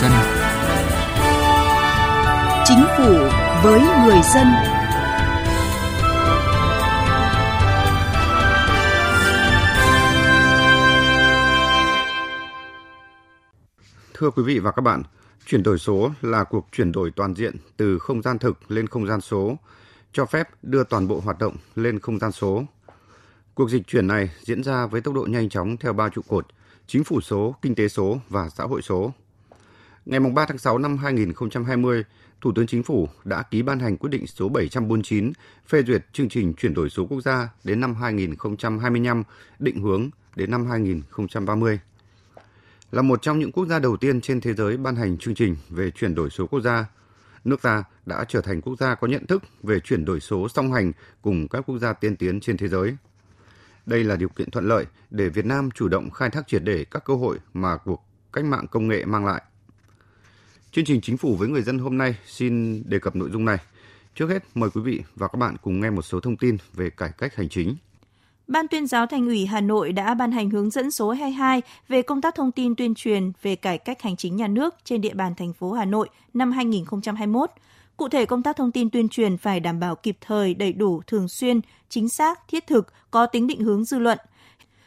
dân. Chính phủ với người dân. Thưa quý vị và các bạn, chuyển đổi số là cuộc chuyển đổi toàn diện từ không gian thực lên không gian số, cho phép đưa toàn bộ hoạt động lên không gian số. Cuộc dịch chuyển này diễn ra với tốc độ nhanh chóng theo ba trụ cột: chính phủ số, kinh tế số và xã hội số. Ngày 3 tháng 6 năm 2020, Thủ tướng Chính phủ đã ký ban hành quyết định số 749 phê duyệt chương trình chuyển đổi số quốc gia đến năm 2025, định hướng đến năm 2030. Là một trong những quốc gia đầu tiên trên thế giới ban hành chương trình về chuyển đổi số quốc gia, nước ta đã trở thành quốc gia có nhận thức về chuyển đổi số song hành cùng các quốc gia tiên tiến trên thế giới. Đây là điều kiện thuận lợi để Việt Nam chủ động khai thác triệt để các cơ hội mà cuộc cách mạng công nghệ mang lại. Chương trình Chính phủ với người dân hôm nay xin đề cập nội dung này. Trước hết, mời quý vị và các bạn cùng nghe một số thông tin về cải cách hành chính. Ban tuyên giáo Thành ủy Hà Nội đã ban hành hướng dẫn số 22 về công tác thông tin tuyên truyền về cải cách hành chính nhà nước trên địa bàn thành phố Hà Nội năm 2021. Cụ thể công tác thông tin tuyên truyền phải đảm bảo kịp thời, đầy đủ, thường xuyên, chính xác, thiết thực, có tính định hướng dư luận.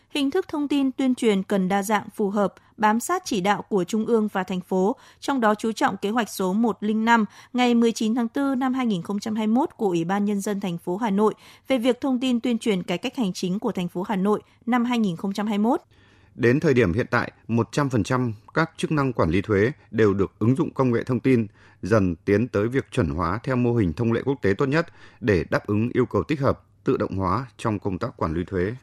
Hình thức thông tin tuyên truyền cần đa dạng phù hợp, bám sát chỉ đạo của Trung ương và thành phố, trong đó chú trọng kế hoạch số 105 ngày 19 tháng 4 năm 2021 của Ủy ban Nhân dân thành phố Hà Nội về việc thông tin tuyên truyền cải cách hành chính của thành phố Hà Nội năm 2021. Đến thời điểm hiện tại, 100% các chức năng quản lý thuế đều được ứng dụng công nghệ thông tin, dần tiến tới việc chuẩn hóa theo mô hình thông lệ quốc tế tốt nhất để đáp ứng yêu cầu tích hợp, tự động hóa trong công tác quản lý thuế.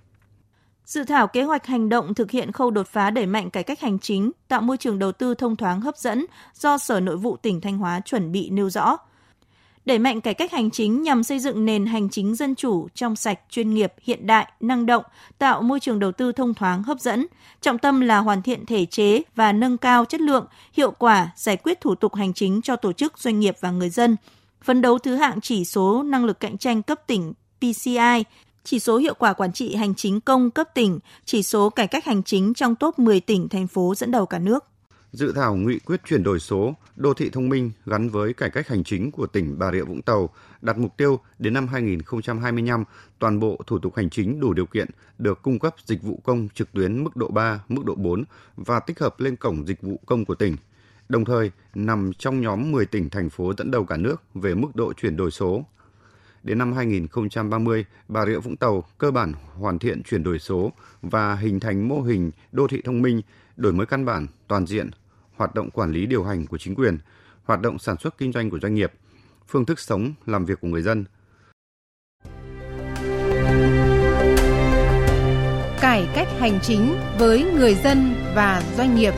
Dự thảo kế hoạch hành động thực hiện khâu đột phá đẩy mạnh cải cách hành chính, tạo môi trường đầu tư thông thoáng hấp dẫn do Sở Nội vụ tỉnh Thanh Hóa chuẩn bị nêu rõ. Đẩy mạnh cải cách hành chính nhằm xây dựng nền hành chính dân chủ, trong sạch, chuyên nghiệp, hiện đại, năng động, tạo môi trường đầu tư thông thoáng hấp dẫn. Trọng tâm là hoàn thiện thể chế và nâng cao chất lượng, hiệu quả giải quyết thủ tục hành chính cho tổ chức, doanh nghiệp và người dân. Phấn đấu thứ hạng chỉ số năng lực cạnh tranh cấp tỉnh PCI chỉ số hiệu quả quản trị hành chính công cấp tỉnh, chỉ số cải cách hành chính trong top 10 tỉnh, thành phố dẫn đầu cả nước. Dự thảo nghị quyết chuyển đổi số, đô thị thông minh gắn với cải cách hành chính của tỉnh Bà Rịa Vũng Tàu đặt mục tiêu đến năm 2025, toàn bộ thủ tục hành chính đủ điều kiện được cung cấp dịch vụ công trực tuyến mức độ 3, mức độ 4 và tích hợp lên cổng dịch vụ công của tỉnh. Đồng thời, nằm trong nhóm 10 tỉnh thành phố dẫn đầu cả nước về mức độ chuyển đổi số Đến năm 2030, Bà Rịa Vũng Tàu cơ bản hoàn thiện chuyển đổi số và hình thành mô hình đô thị thông minh, đổi mới căn bản, toàn diện, hoạt động quản lý điều hành của chính quyền, hoạt động sản xuất kinh doanh của doanh nghiệp, phương thức sống, làm việc của người dân. Cải cách hành chính với người dân và doanh nghiệp.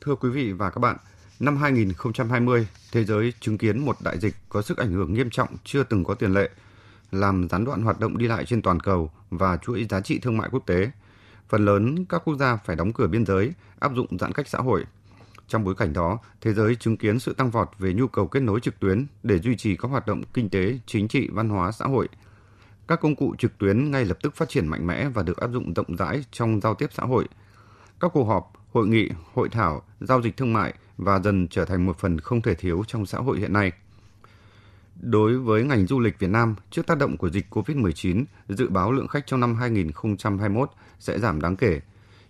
Thưa quý vị và các bạn, Năm 2020, thế giới chứng kiến một đại dịch có sức ảnh hưởng nghiêm trọng chưa từng có tiền lệ, làm gián đoạn hoạt động đi lại trên toàn cầu và chuỗi giá trị thương mại quốc tế. Phần lớn các quốc gia phải đóng cửa biên giới, áp dụng giãn cách xã hội. Trong bối cảnh đó, thế giới chứng kiến sự tăng vọt về nhu cầu kết nối trực tuyến để duy trì các hoạt động kinh tế, chính trị, văn hóa, xã hội. Các công cụ trực tuyến ngay lập tức phát triển mạnh mẽ và được áp dụng rộng rãi trong giao tiếp xã hội. Các cuộc họp, hội nghị, hội thảo, giao dịch thương mại – và dần trở thành một phần không thể thiếu trong xã hội hiện nay. Đối với ngành du lịch Việt Nam, trước tác động của dịch COVID-19, dự báo lượng khách trong năm 2021 sẽ giảm đáng kể.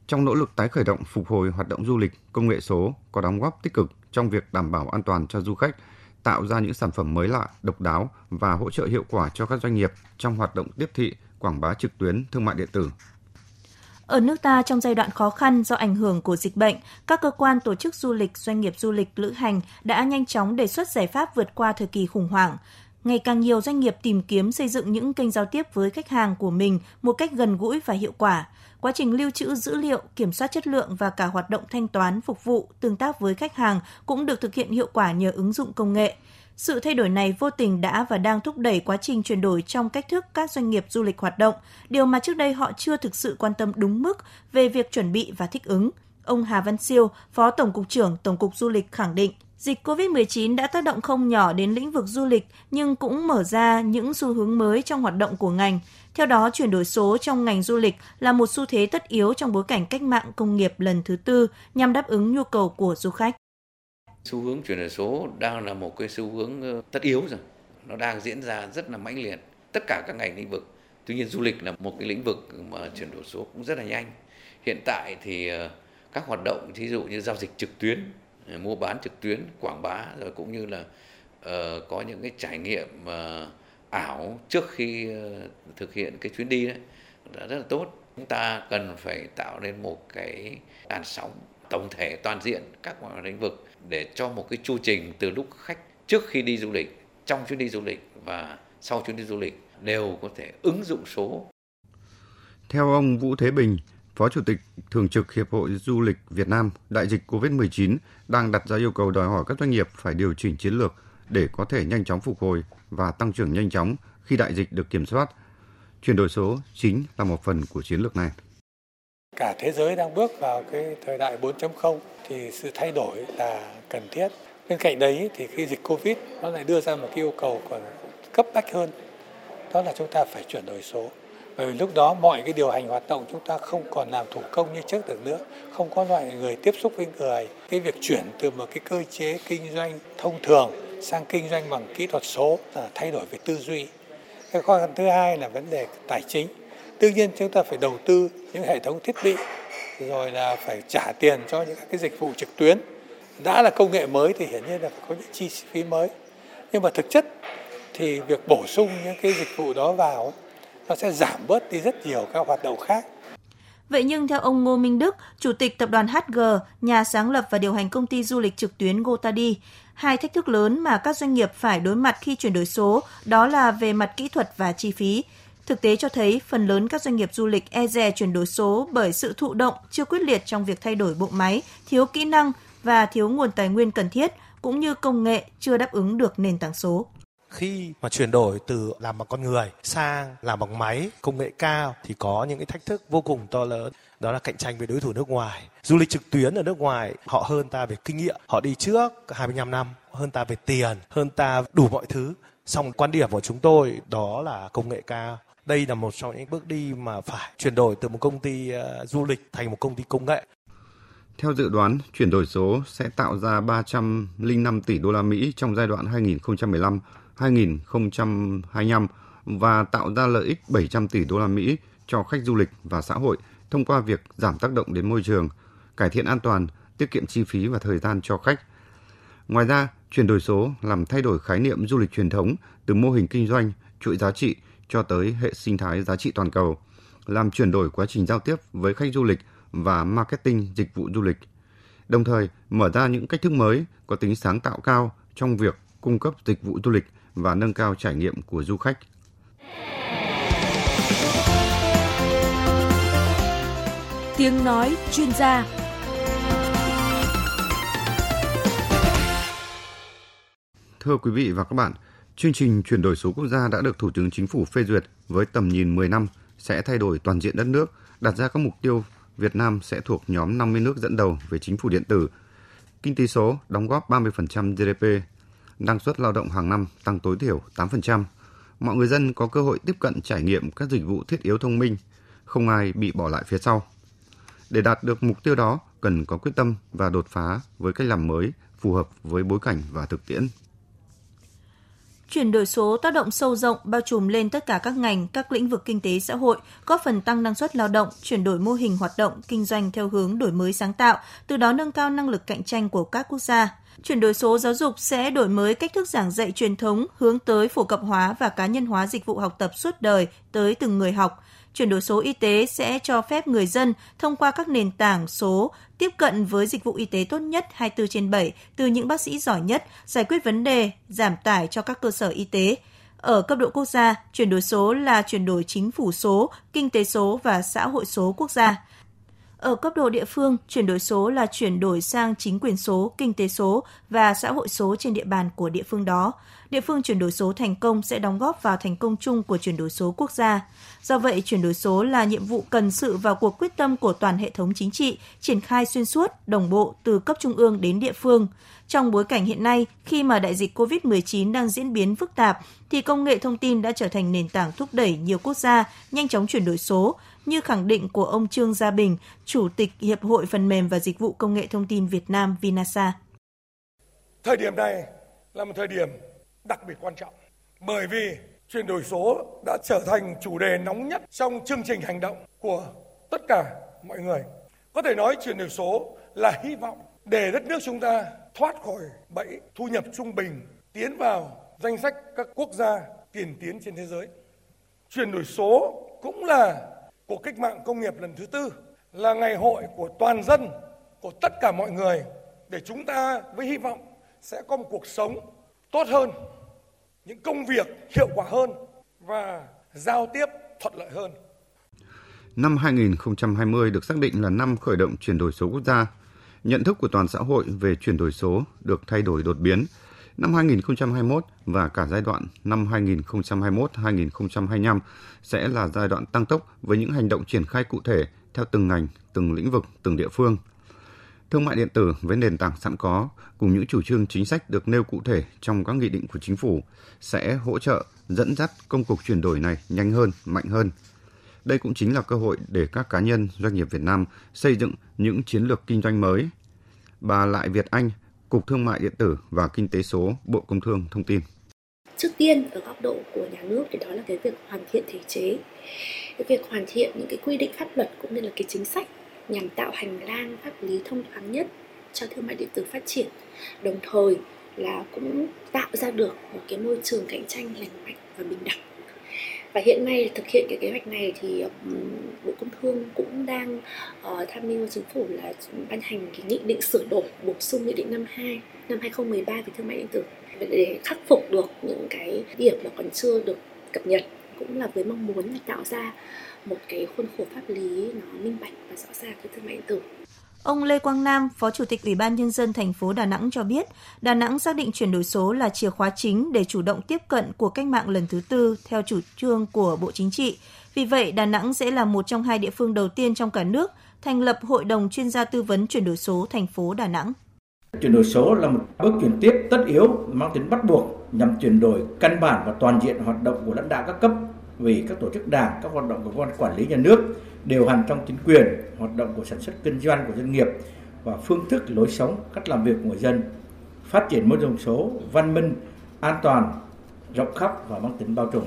Trong nỗ lực tái khởi động phục hồi hoạt động du lịch, công nghệ số có đóng góp tích cực trong việc đảm bảo an toàn cho du khách, tạo ra những sản phẩm mới lạ, độc đáo và hỗ trợ hiệu quả cho các doanh nghiệp trong hoạt động tiếp thị, quảng bá trực tuyến, thương mại điện tử. Ở nước ta trong giai đoạn khó khăn do ảnh hưởng của dịch bệnh, các cơ quan tổ chức du lịch, doanh nghiệp du lịch, lữ hành đã nhanh chóng đề xuất giải pháp vượt qua thời kỳ khủng hoảng. Ngày càng nhiều doanh nghiệp tìm kiếm xây dựng những kênh giao tiếp với khách hàng của mình một cách gần gũi và hiệu quả. Quá trình lưu trữ dữ liệu, kiểm soát chất lượng và cả hoạt động thanh toán, phục vụ, tương tác với khách hàng cũng được thực hiện hiệu quả nhờ ứng dụng công nghệ. Sự thay đổi này vô tình đã và đang thúc đẩy quá trình chuyển đổi trong cách thức các doanh nghiệp du lịch hoạt động, điều mà trước đây họ chưa thực sự quan tâm đúng mức về việc chuẩn bị và thích ứng. Ông Hà Văn Siêu, Phó Tổng cục trưởng Tổng cục Du lịch khẳng định. Dịch COVID-19 đã tác động không nhỏ đến lĩnh vực du lịch nhưng cũng mở ra những xu hướng mới trong hoạt động của ngành. Theo đó, chuyển đổi số trong ngành du lịch là một xu thế tất yếu trong bối cảnh cách mạng công nghiệp lần thứ tư nhằm đáp ứng nhu cầu của du khách. Xu hướng chuyển đổi số đang là một cái xu hướng ờ, tất yếu rồi. Nó đang diễn ra rất là mãnh liệt. Tất cả các ngành lĩnh vực. Tuy nhiên du lịch là một cái lĩnh vực mà chuyển đổi số cũng rất là nhanh. Hiện tại thì ờ, các hoạt động ví dụ như giao dịch trực tuyến ờ, mua bán trực tuyến quảng bá rồi cũng như là uh, có những cái trải nghiệm uh, ảo trước khi uh, thực hiện cái chuyến đi đấy đã rất là tốt chúng ta cần phải tạo nên một cái làn sóng tổng thể toàn diện các lĩnh vực để cho một cái chu trình từ lúc khách trước khi đi du lịch trong chuyến đi du lịch và sau chuyến đi du lịch đều có thể ứng dụng số. Theo ông Vũ Thế Bình, Phó Chủ tịch Thường trực Hiệp hội Du lịch Việt Nam, đại dịch COVID-19 đang đặt ra yêu cầu đòi hỏi các doanh nghiệp phải điều chỉnh chiến lược để có thể nhanh chóng phục hồi và tăng trưởng nhanh chóng khi đại dịch được kiểm soát. Chuyển đổi số chính là một phần của chiến lược này. Cả thế giới đang bước vào cái thời đại 4.0 thì sự thay đổi là cần thiết. Bên cạnh đấy thì khi dịch Covid nó lại đưa ra một cái yêu cầu còn cấp bách hơn. Đó là chúng ta phải chuyển đổi số bởi vì lúc đó mọi cái điều hành hoạt động chúng ta không còn làm thủ công như trước được nữa, không có loại người tiếp xúc với người cái việc chuyển từ một cái cơ chế kinh doanh thông thường sang kinh doanh bằng kỹ thuật số là thay đổi về tư duy cái khó khăn thứ hai là vấn đề tài chính đương nhiên chúng ta phải đầu tư những hệ thống thiết bị rồi là phải trả tiền cho những cái dịch vụ trực tuyến đã là công nghệ mới thì hiển nhiên là phải có những chi phí mới nhưng mà thực chất thì việc bổ sung những cái dịch vụ đó vào nó sẽ giảm bớt đi rất nhiều các hoạt động khác. Vậy nhưng theo ông Ngô Minh Đức, Chủ tịch Tập đoàn HG, nhà sáng lập và điều hành công ty du lịch trực tuyến GoTadi, hai thách thức lớn mà các doanh nghiệp phải đối mặt khi chuyển đổi số đó là về mặt kỹ thuật và chi phí. Thực tế cho thấy phần lớn các doanh nghiệp du lịch e dè chuyển đổi số bởi sự thụ động chưa quyết liệt trong việc thay đổi bộ máy, thiếu kỹ năng và thiếu nguồn tài nguyên cần thiết, cũng như công nghệ chưa đáp ứng được nền tảng số. Khi mà chuyển đổi từ làm bằng con người sang làm bằng máy công nghệ cao thì có những cái thách thức vô cùng to lớn. Đó là cạnh tranh với đối thủ nước ngoài. Du lịch trực tuyến ở nước ngoài họ hơn ta về kinh nghiệm. Họ đi trước 25 năm hơn ta về tiền hơn ta đủ mọi thứ. Song quan điểm của chúng tôi đó là công nghệ cao đây là một trong những bước đi mà phải chuyển đổi từ một công ty ờ, du lịch thành một công ty công nghệ theo dự đoán, chuyển đổi số sẽ tạo ra 305 tỷ đô la Mỹ trong giai đoạn 2015 2025 và tạo ra lợi ích 700 tỷ đô la Mỹ cho khách du lịch và xã hội thông qua việc giảm tác động đến môi trường, cải thiện an toàn, tiết kiệm chi phí và thời gian cho khách. Ngoài ra, chuyển đổi số làm thay đổi khái niệm du lịch truyền thống từ mô hình kinh doanh, chuỗi giá trị cho tới hệ sinh thái giá trị toàn cầu, làm chuyển đổi quá trình giao tiếp với khách du lịch và marketing dịch vụ du lịch. Đồng thời, mở ra những cách thức mới có tính sáng tạo cao trong việc cung cấp dịch vụ du lịch và nâng cao trải nghiệm của du khách. Tiếng nói chuyên gia Thưa quý vị và các bạn, chương trình chuyển đổi số quốc gia đã được Thủ tướng Chính phủ phê duyệt với tầm nhìn 10 năm sẽ thay đổi toàn diện đất nước, đặt ra các mục tiêu Việt Nam sẽ thuộc nhóm 50 nước dẫn đầu về chính phủ điện tử. Kinh tế số đóng góp 30% GDP năng suất lao động hàng năm tăng tối thiểu 8%. Mọi người dân có cơ hội tiếp cận trải nghiệm các dịch vụ thiết yếu thông minh, không ai bị bỏ lại phía sau. Để đạt được mục tiêu đó, cần có quyết tâm và đột phá với cách làm mới phù hợp với bối cảnh và thực tiễn. Chuyển đổi số tác động sâu rộng bao trùm lên tất cả các ngành, các lĩnh vực kinh tế xã hội, góp phần tăng năng suất lao động, chuyển đổi mô hình hoạt động kinh doanh theo hướng đổi mới sáng tạo, từ đó nâng cao năng lực cạnh tranh của các quốc gia. Chuyển đổi số giáo dục sẽ đổi mới cách thức giảng dạy truyền thống hướng tới phổ cập hóa và cá nhân hóa dịch vụ học tập suốt đời tới từng người học. Chuyển đổi số y tế sẽ cho phép người dân thông qua các nền tảng số tiếp cận với dịch vụ y tế tốt nhất 24 trên 7 từ những bác sĩ giỏi nhất, giải quyết vấn đề, giảm tải cho các cơ sở y tế. Ở cấp độ quốc gia, chuyển đổi số là chuyển đổi chính phủ số, kinh tế số và xã hội số quốc gia. Ở cấp độ địa phương, chuyển đổi số là chuyển đổi sang chính quyền số, kinh tế số và xã hội số trên địa bàn của địa phương đó. Địa phương chuyển đổi số thành công sẽ đóng góp vào thành công chung của chuyển đổi số quốc gia. Do vậy, chuyển đổi số là nhiệm vụ cần sự vào cuộc quyết tâm của toàn hệ thống chính trị, triển khai xuyên suốt, đồng bộ từ cấp trung ương đến địa phương. Trong bối cảnh hiện nay, khi mà đại dịch COVID-19 đang diễn biến phức tạp, thì công nghệ thông tin đã trở thành nền tảng thúc đẩy nhiều quốc gia nhanh chóng chuyển đổi số, như khẳng định của ông Trương Gia Bình, Chủ tịch Hiệp hội Phần mềm và Dịch vụ Công nghệ Thông tin Việt Nam Vinasa. Thời điểm này là một thời điểm đặc biệt quan trọng bởi vì chuyển đổi số đã trở thành chủ đề nóng nhất trong chương trình hành động của tất cả mọi người. Có thể nói chuyển đổi số là hy vọng để đất nước chúng ta thoát khỏi bẫy thu nhập trung bình, tiến vào danh sách các quốc gia tiền tiến trên thế giới. Chuyển đổi số cũng là cuộc cách mạng công nghiệp lần thứ tư, là ngày hội của toàn dân, của tất cả mọi người để chúng ta với hy vọng sẽ có một cuộc sống tốt hơn, những công việc hiệu quả hơn và giao tiếp thuận lợi hơn. Năm 2020 được xác định là năm khởi động chuyển đổi số quốc gia. Nhận thức của toàn xã hội về chuyển đổi số được thay đổi đột biến. Năm 2021 và cả giai đoạn năm 2021-2025 sẽ là giai đoạn tăng tốc với những hành động triển khai cụ thể theo từng ngành, từng lĩnh vực, từng địa phương. Thương mại điện tử với nền tảng sẵn có cùng những chủ trương chính sách được nêu cụ thể trong các nghị định của chính phủ sẽ hỗ trợ dẫn dắt công cuộc chuyển đổi này nhanh hơn, mạnh hơn. Đây cũng chính là cơ hội để các cá nhân, doanh nghiệp Việt Nam xây dựng những chiến lược kinh doanh mới. Bà Lại Việt Anh, Cục Thương mại điện tử và Kinh tế số, Bộ Công Thương thông tin. Trước tiên ở góc độ của nhà nước thì đó là cái việc hoàn thiện thể chế. Cái việc hoàn thiện những cái quy định pháp luật cũng như là cái chính sách nhằm tạo hành lang pháp lý thông thoáng nhất cho thương mại điện tử phát triển. Đồng thời là cũng tạo ra được một cái môi trường cạnh tranh lành mạnh và bình đẳng và hiện nay thực hiện cái kế hoạch này thì bộ công thương cũng đang uh, tham mưu chính phủ là ban hành cái nghị định sửa đổi bổ sung nghị định năm 2 năm 2013 về thương mại điện tử để khắc phục được những cái điểm mà còn chưa được cập nhật cũng là với mong muốn là tạo ra một cái khuôn khổ pháp lý nó minh bạch và rõ ràng với thương mại điện tử Ông Lê Quang Nam, Phó Chủ tịch Ủy ban Nhân dân thành phố Đà Nẵng cho biết, Đà Nẵng xác định chuyển đổi số là chìa khóa chính để chủ động tiếp cận của cách mạng lần thứ tư theo chủ trương của Bộ Chính trị. Vì vậy, Đà Nẵng sẽ là một trong hai địa phương đầu tiên trong cả nước thành lập Hội đồng chuyên gia tư vấn chuyển đổi số thành phố Đà Nẵng. Chuyển đổi số là một bước chuyển tiếp tất yếu mang tính bắt buộc nhằm chuyển đổi căn bản và toàn diện hoạt động của lãnh đạo các cấp vì các tổ chức đảng, các hoạt động của cơ quan quản lý nhà nước, điều hành trong chính quyền, hoạt động của sản xuất kinh doanh của doanh nghiệp và phương thức lối sống, cách làm việc của người dân, phát triển môi trường số văn minh, an toàn, rộng khắp và mang tính bao trùm.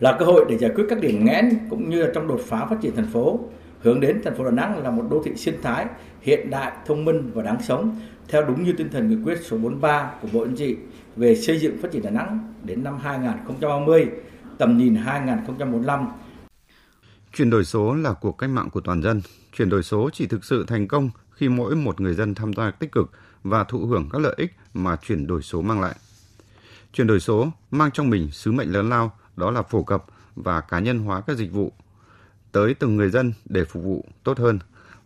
Là cơ hội để giải quyết các điểm nghẽn cũng như là trong đột phá phát triển thành phố, hướng đến thành phố Đà Nẵng là một đô thị sinh thái hiện đại, thông minh và đáng sống theo đúng như tinh thần nghị quyết số 43 của Bộ Chính trị về xây dựng phát triển Đà Nẵng đến năm 2030 tầm nhìn 2045. Chuyển đổi số là cuộc cách mạng của toàn dân. Chuyển đổi số chỉ thực sự thành công khi mỗi một người dân tham gia tích cực và thụ hưởng các lợi ích mà chuyển đổi số mang lại. Chuyển đổi số mang trong mình sứ mệnh lớn lao đó là phổ cập và cá nhân hóa các dịch vụ tới từng người dân để phục vụ tốt hơn.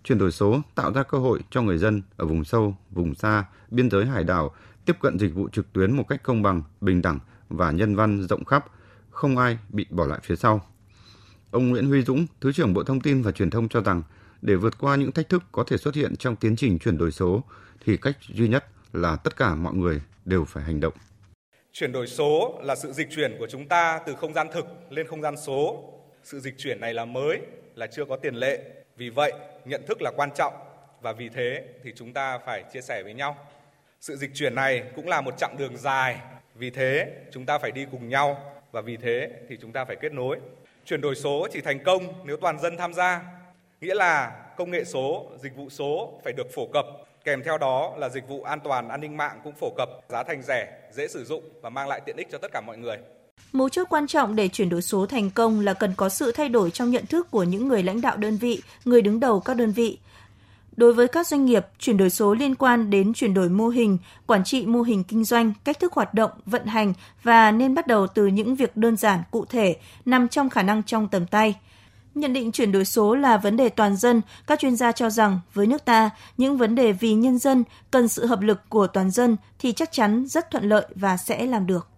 Chuyển đổi số tạo ra cơ hội cho người dân ở vùng sâu, vùng xa, biên giới hải đảo tiếp cận dịch vụ trực tuyến một cách công bằng, bình đẳng và nhân văn rộng khắp – không ai bị bỏ lại phía sau. Ông Nguyễn Huy Dũng, Thứ trưởng Bộ Thông tin và Truyền thông cho rằng để vượt qua những thách thức có thể xuất hiện trong tiến trình chuyển đổi số thì cách duy nhất là tất cả mọi người đều phải hành động. Chuyển đổi số là sự dịch chuyển của chúng ta từ không gian thực lên không gian số. Sự dịch chuyển này là mới, là chưa có tiền lệ. Vì vậy, nhận thức là quan trọng và vì thế thì chúng ta phải chia sẻ với nhau. Sự dịch chuyển này cũng là một chặng đường dài, vì thế chúng ta phải đi cùng nhau và vì thế thì chúng ta phải kết nối. Chuyển đổi số chỉ thành công nếu toàn dân tham gia, nghĩa là công nghệ số, dịch vụ số phải được phổ cập, kèm theo đó là dịch vụ an toàn an ninh mạng cũng phổ cập, giá thành rẻ, dễ sử dụng và mang lại tiện ích cho tất cả mọi người. Mấu chốt quan trọng để chuyển đổi số thành công là cần có sự thay đổi trong nhận thức của những người lãnh đạo đơn vị, người đứng đầu các đơn vị, Đối với các doanh nghiệp, chuyển đổi số liên quan đến chuyển đổi mô hình, quản trị mô hình kinh doanh, cách thức hoạt động, vận hành và nên bắt đầu từ những việc đơn giản, cụ thể, nằm trong khả năng trong tầm tay. Nhận định chuyển đổi số là vấn đề toàn dân, các chuyên gia cho rằng với nước ta, những vấn đề vì nhân dân cần sự hợp lực của toàn dân thì chắc chắn rất thuận lợi và sẽ làm được.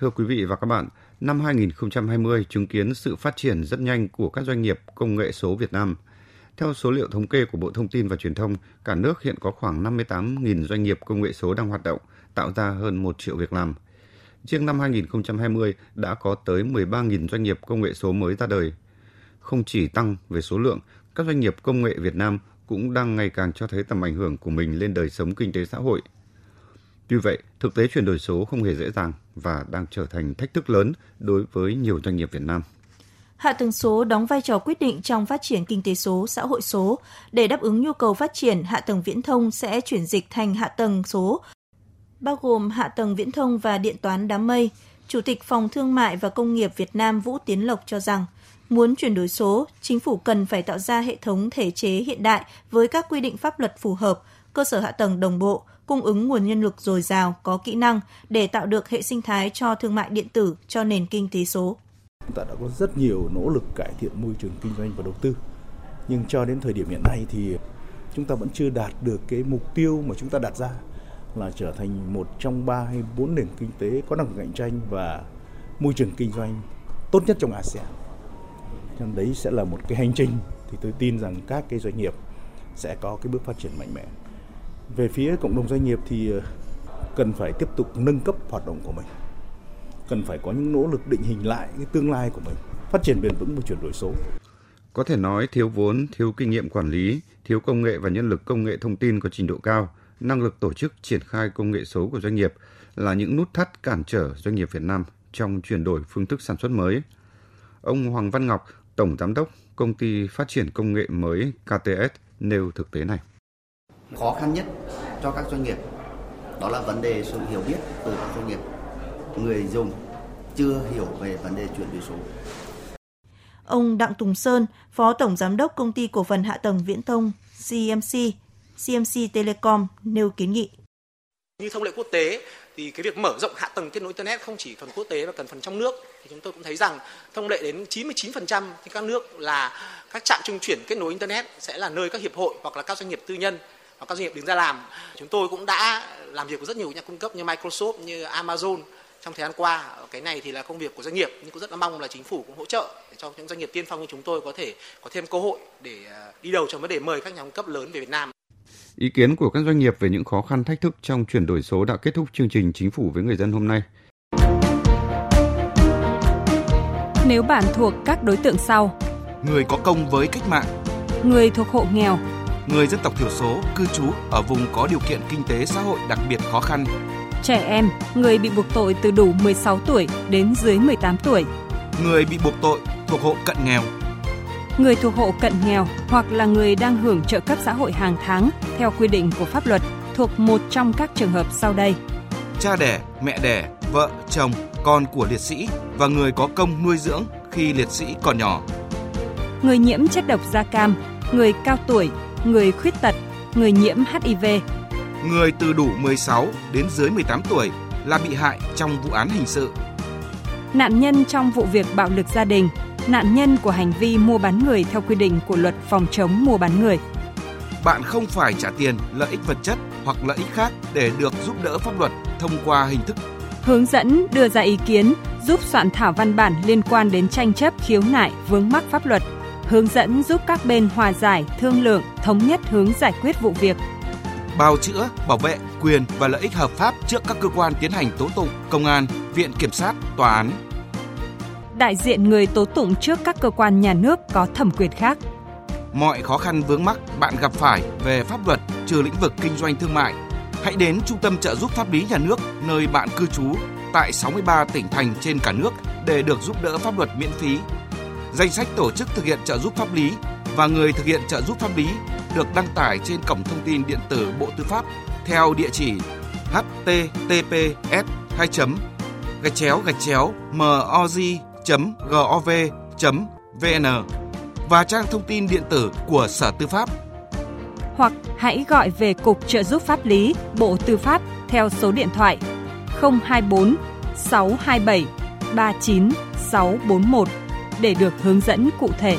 Thưa quý vị và các bạn, năm 2020 chứng kiến sự phát triển rất nhanh của các doanh nghiệp công nghệ số Việt Nam. Theo số liệu thống kê của Bộ Thông tin và Truyền thông, cả nước hiện có khoảng 58.000 doanh nghiệp công nghệ số đang hoạt động, tạo ra hơn 1 triệu việc làm. Riêng năm 2020 đã có tới 13.000 doanh nghiệp công nghệ số mới ra đời. Không chỉ tăng về số lượng, các doanh nghiệp công nghệ Việt Nam cũng đang ngày càng cho thấy tầm ảnh hưởng của mình lên đời sống kinh tế xã hội – Tuy vậy, thực tế chuyển đổi số không hề dễ dàng và đang trở thành thách thức lớn đối với nhiều doanh nghiệp Việt Nam. Hạ tầng số đóng vai trò quyết định trong phát triển kinh tế số, xã hội số. Để đáp ứng nhu cầu phát triển, hạ tầng viễn thông sẽ chuyển dịch thành hạ tầng số, bao gồm hạ tầng viễn thông và điện toán đám mây. Chủ tịch Phòng Thương mại và Công nghiệp Việt Nam Vũ Tiến Lộc cho rằng, muốn chuyển đổi số, chính phủ cần phải tạo ra hệ thống thể chế hiện đại với các quy định pháp luật phù hợp, cơ sở hạ tầng đồng bộ, cung ứng nguồn nhân lực dồi dào, có kỹ năng để tạo được hệ sinh thái cho thương mại điện tử cho nền kinh tế số. Chúng ta đã có rất nhiều nỗ lực cải thiện môi trường kinh doanh và đầu tư. Nhưng cho đến thời điểm hiện nay thì chúng ta vẫn chưa đạt được cái mục tiêu mà chúng ta đặt ra là trở thành một trong ba hay bốn nền kinh tế có năng lực cạnh tranh và môi trường kinh doanh tốt nhất trong ASEAN. Nên đấy sẽ là một cái hành trình thì tôi tin rằng các cái doanh nghiệp sẽ có cái bước phát triển mạnh mẽ. Về phía cộng đồng doanh nghiệp thì ờ, cần phải tiếp tục nâng cấp hoạt động của mình. Cần phải có những nỗ lực định hình lại cái tương lai của mình, phát triển bền vững và chuyển đổi số. Có thể nói thiếu vốn, thiếu kinh nghiệm quản lý, thiếu công nghệ và nhân lực công nghệ thông tin có trình độ cao, năng lực tổ chức triển khai công nghệ số của doanh nghiệp là những nút thắt cản trở doanh nghiệp Việt Nam trong chuyển đổi phương thức sản xuất mới. Ông Hoàng Văn Ngọc, Tổng Giám đốc Công ty Phát triển Công nghệ mới KTS nêu thực tế này khó khăn nhất cho các doanh nghiệp đó là vấn đề sự hiểu biết từ các doanh nghiệp. Người dùng chưa hiểu về vấn đề chuyển đổi số. Ông Đặng Tùng Sơn, Phó Tổng Giám đốc Công ty Cổ phần Hạ tầng Viễn thông CMC, CMC Telecom nêu kiến nghị. Như thông lệ quốc tế thì cái việc mở rộng hạ tầng kết nối internet không chỉ phần quốc tế mà cần phần trong nước. Thì chúng tôi cũng thấy rằng thông lệ đến 99% thì các nước là các trạm trung chuyển kết nối internet sẽ là nơi các hiệp hội hoặc là các doanh nghiệp tư nhân và các doanh nghiệp đứng ra làm. Chúng tôi cũng đã làm việc với rất nhiều nhà cung cấp như Microsoft, như Amazon trong thời gian qua. Cái này thì là công việc của doanh nghiệp nhưng cũng rất là mong là chính phủ cũng hỗ trợ để cho những doanh nghiệp tiên phong như chúng tôi có thể có thêm cơ hội để à, đi đầu trong vấn đề mời các nhà cung cấp lớn về Việt Nam. Ý kiến của các doanh nghiệp về những khó khăn thách thức trong chuyển đổi số đã kết thúc chương trình Chính phủ với người dân hôm nay. Nếu bạn thuộc các đối tượng sau: người có công với cách mạng, người thuộc hộ nghèo, người dân tộc thiểu số cư trú ở vùng có điều kiện kinh tế xã hội đặc biệt khó khăn. Trẻ em, người bị buộc tội từ đủ 16 tuổi đến dưới 18 tuổi. Người bị buộc tội thuộc hộ cận nghèo. Người thuộc hộ cận nghèo hoặc là người đang hưởng trợ cấp xã hội hàng tháng theo quy định của pháp luật thuộc một trong các trường hợp sau đây. Cha đẻ, mẹ đẻ, vợ, chồng, con của liệt sĩ và người có công nuôi dưỡng khi liệt sĩ còn nhỏ. Người nhiễm chất độc da cam, người cao tuổi, người khuyết tật, người nhiễm HIV. Người từ đủ 16 đến dưới 18 tuổi là bị hại trong vụ án hình sự. Nạn nhân trong vụ việc bạo lực gia đình, nạn nhân của hành vi mua bán người theo quy định của luật phòng chống mua bán người. Bạn không phải trả tiền, lợi ích vật chất hoặc lợi ích khác để được giúp đỡ pháp luật thông qua hình thức hướng dẫn đưa ra ý kiến giúp soạn thảo văn bản liên quan đến tranh chấp khiếu nại vướng mắc pháp luật hướng dẫn giúp các bên hòa giải, thương lượng, thống nhất hướng giải quyết vụ việc. Bào chữa, bảo vệ quyền và lợi ích hợp pháp trước các cơ quan tiến hành tố tụng, công an, viện kiểm sát, tòa án. Đại diện người tố tụng trước các cơ quan nhà nước có thẩm quyền khác. Mọi khó khăn vướng mắc bạn gặp phải về pháp luật trừ lĩnh vực kinh doanh thương mại, hãy đến Trung tâm trợ giúp pháp lý nhà nước nơi bạn cư trú tại 63 tỉnh thành trên cả nước để được giúp đỡ pháp luật miễn phí Danh sách tổ chức thực hiện trợ giúp pháp lý và người thực hiện trợ giúp pháp lý được đăng tải trên cổng thông tin điện tử Bộ Tư pháp theo địa chỉ https 2 gạch chéo gạch chéo moz gov vn và trang thông tin điện tử của Sở Tư pháp. Hoặc hãy gọi về Cục Trợ giúp pháp lý, Bộ Tư pháp theo số điện thoại 024 627 39 641 để được hướng dẫn cụ thể.